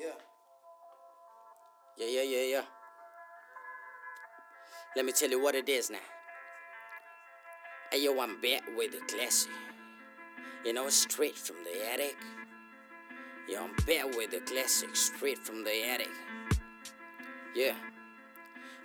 Yeah. Yeah, yeah, yeah, yeah. Let me tell you what it is now. Hey, yo, I'm back with the classic. You know, straight from the attic. Yeah, I'm back with the classic, straight from the attic. Yeah.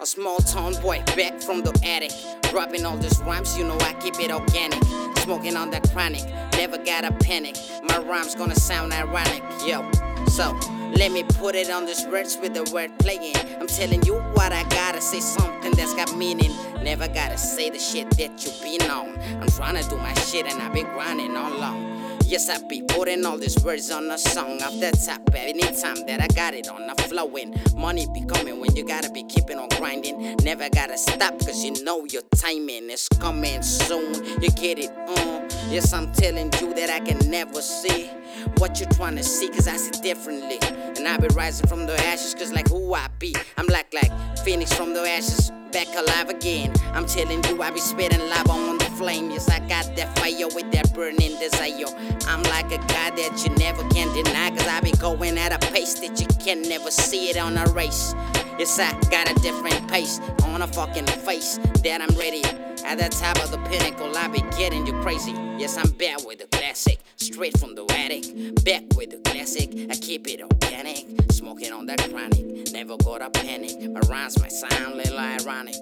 A small town boy back from the attic. Dropping all these rhymes, you know I keep it organic. Smoking on that chronic, never gotta panic. My rhymes gonna sound ironic, yo. So, let me put it on this verse with the word playing. I'm telling you what I gotta say, something that's got meaning. Never gotta say the shit that you been on. I'm trying to do my shit and I been grinding all along. Yes, I be putting all these words on a song off the top. Anytime that I got it on a flowing, money be coming when you gotta be keeping on grinding. Never gotta stop, cause you know your timing is coming soon. You get it, uh. Yes, I'm telling you that I can never see what you're trying to see, cause I see differently. And I be rising from the ashes, cause like who I be, I'm like, like Phoenix from the ashes back alive again. I'm telling you, I be spitting lava on the flame. Yes, I got that fire with that burning desire. I'm like a guy that you never can deny, cause I be going at a pace that you can never see it on a race. Yes, I got a different pace on a fucking face that I'm ready. At the top of the pinnacle, I be getting you crazy. Yes, I'm back with the classic, straight from the attic. Back with the classic, I keep it organic. Smoking on that chronic, never got a panic. My rhymes might sound little ironic.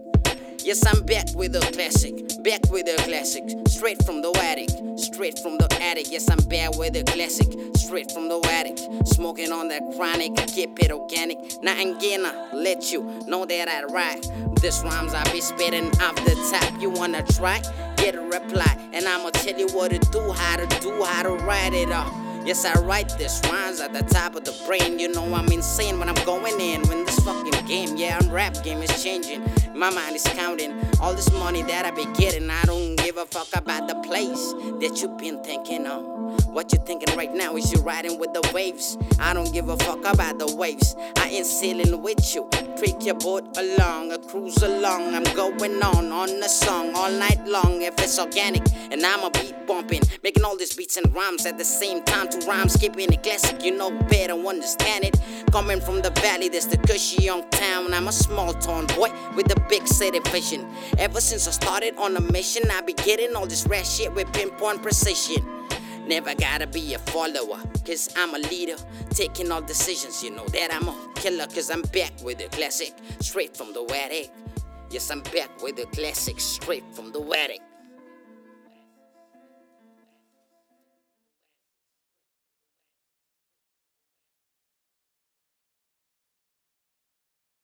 Yes, I'm back with the classic, back with the classic, straight from the attic, straight from the attic. Yes, I'm back with the classic, straight from the attic, smoking on that chronic, keep it organic. Now I'm gonna let you know that I write. This rhymes I be spitting off the top. You wanna try? Get a reply, and I'ma tell you what to do, how to do, how to write it off. Yes, I write this rhymes at the top of the brain. You know I'm insane when I'm going in. When this fucking game, yeah, I'm rap game is changing. My mind is counting all this money that I be getting. I don't give a fuck about the place that you've been thinking of. What you thinking right now is you riding with the waves. I don't give a fuck about the waves. I ain't sailing with you. Take your boat along, a cruise along. I'm going on on a song all night long. If it's organic, and I'm a beat bumping, making all these beats and rhymes at the same time. Two rhymes, keeping it classic. You know better, understand it. Coming from the valley, that's the cushy young town. I'm a small town boy with a big city vision. Ever since I started on a mission, I be getting all this rap shit with pinpoint precision. Never gotta be a follower, cause I'm a leader. Taking all decisions, you know that I'm a killer, cause I'm back with the classic, straight from the attic. Yes, I'm back with the classic, straight from the attic.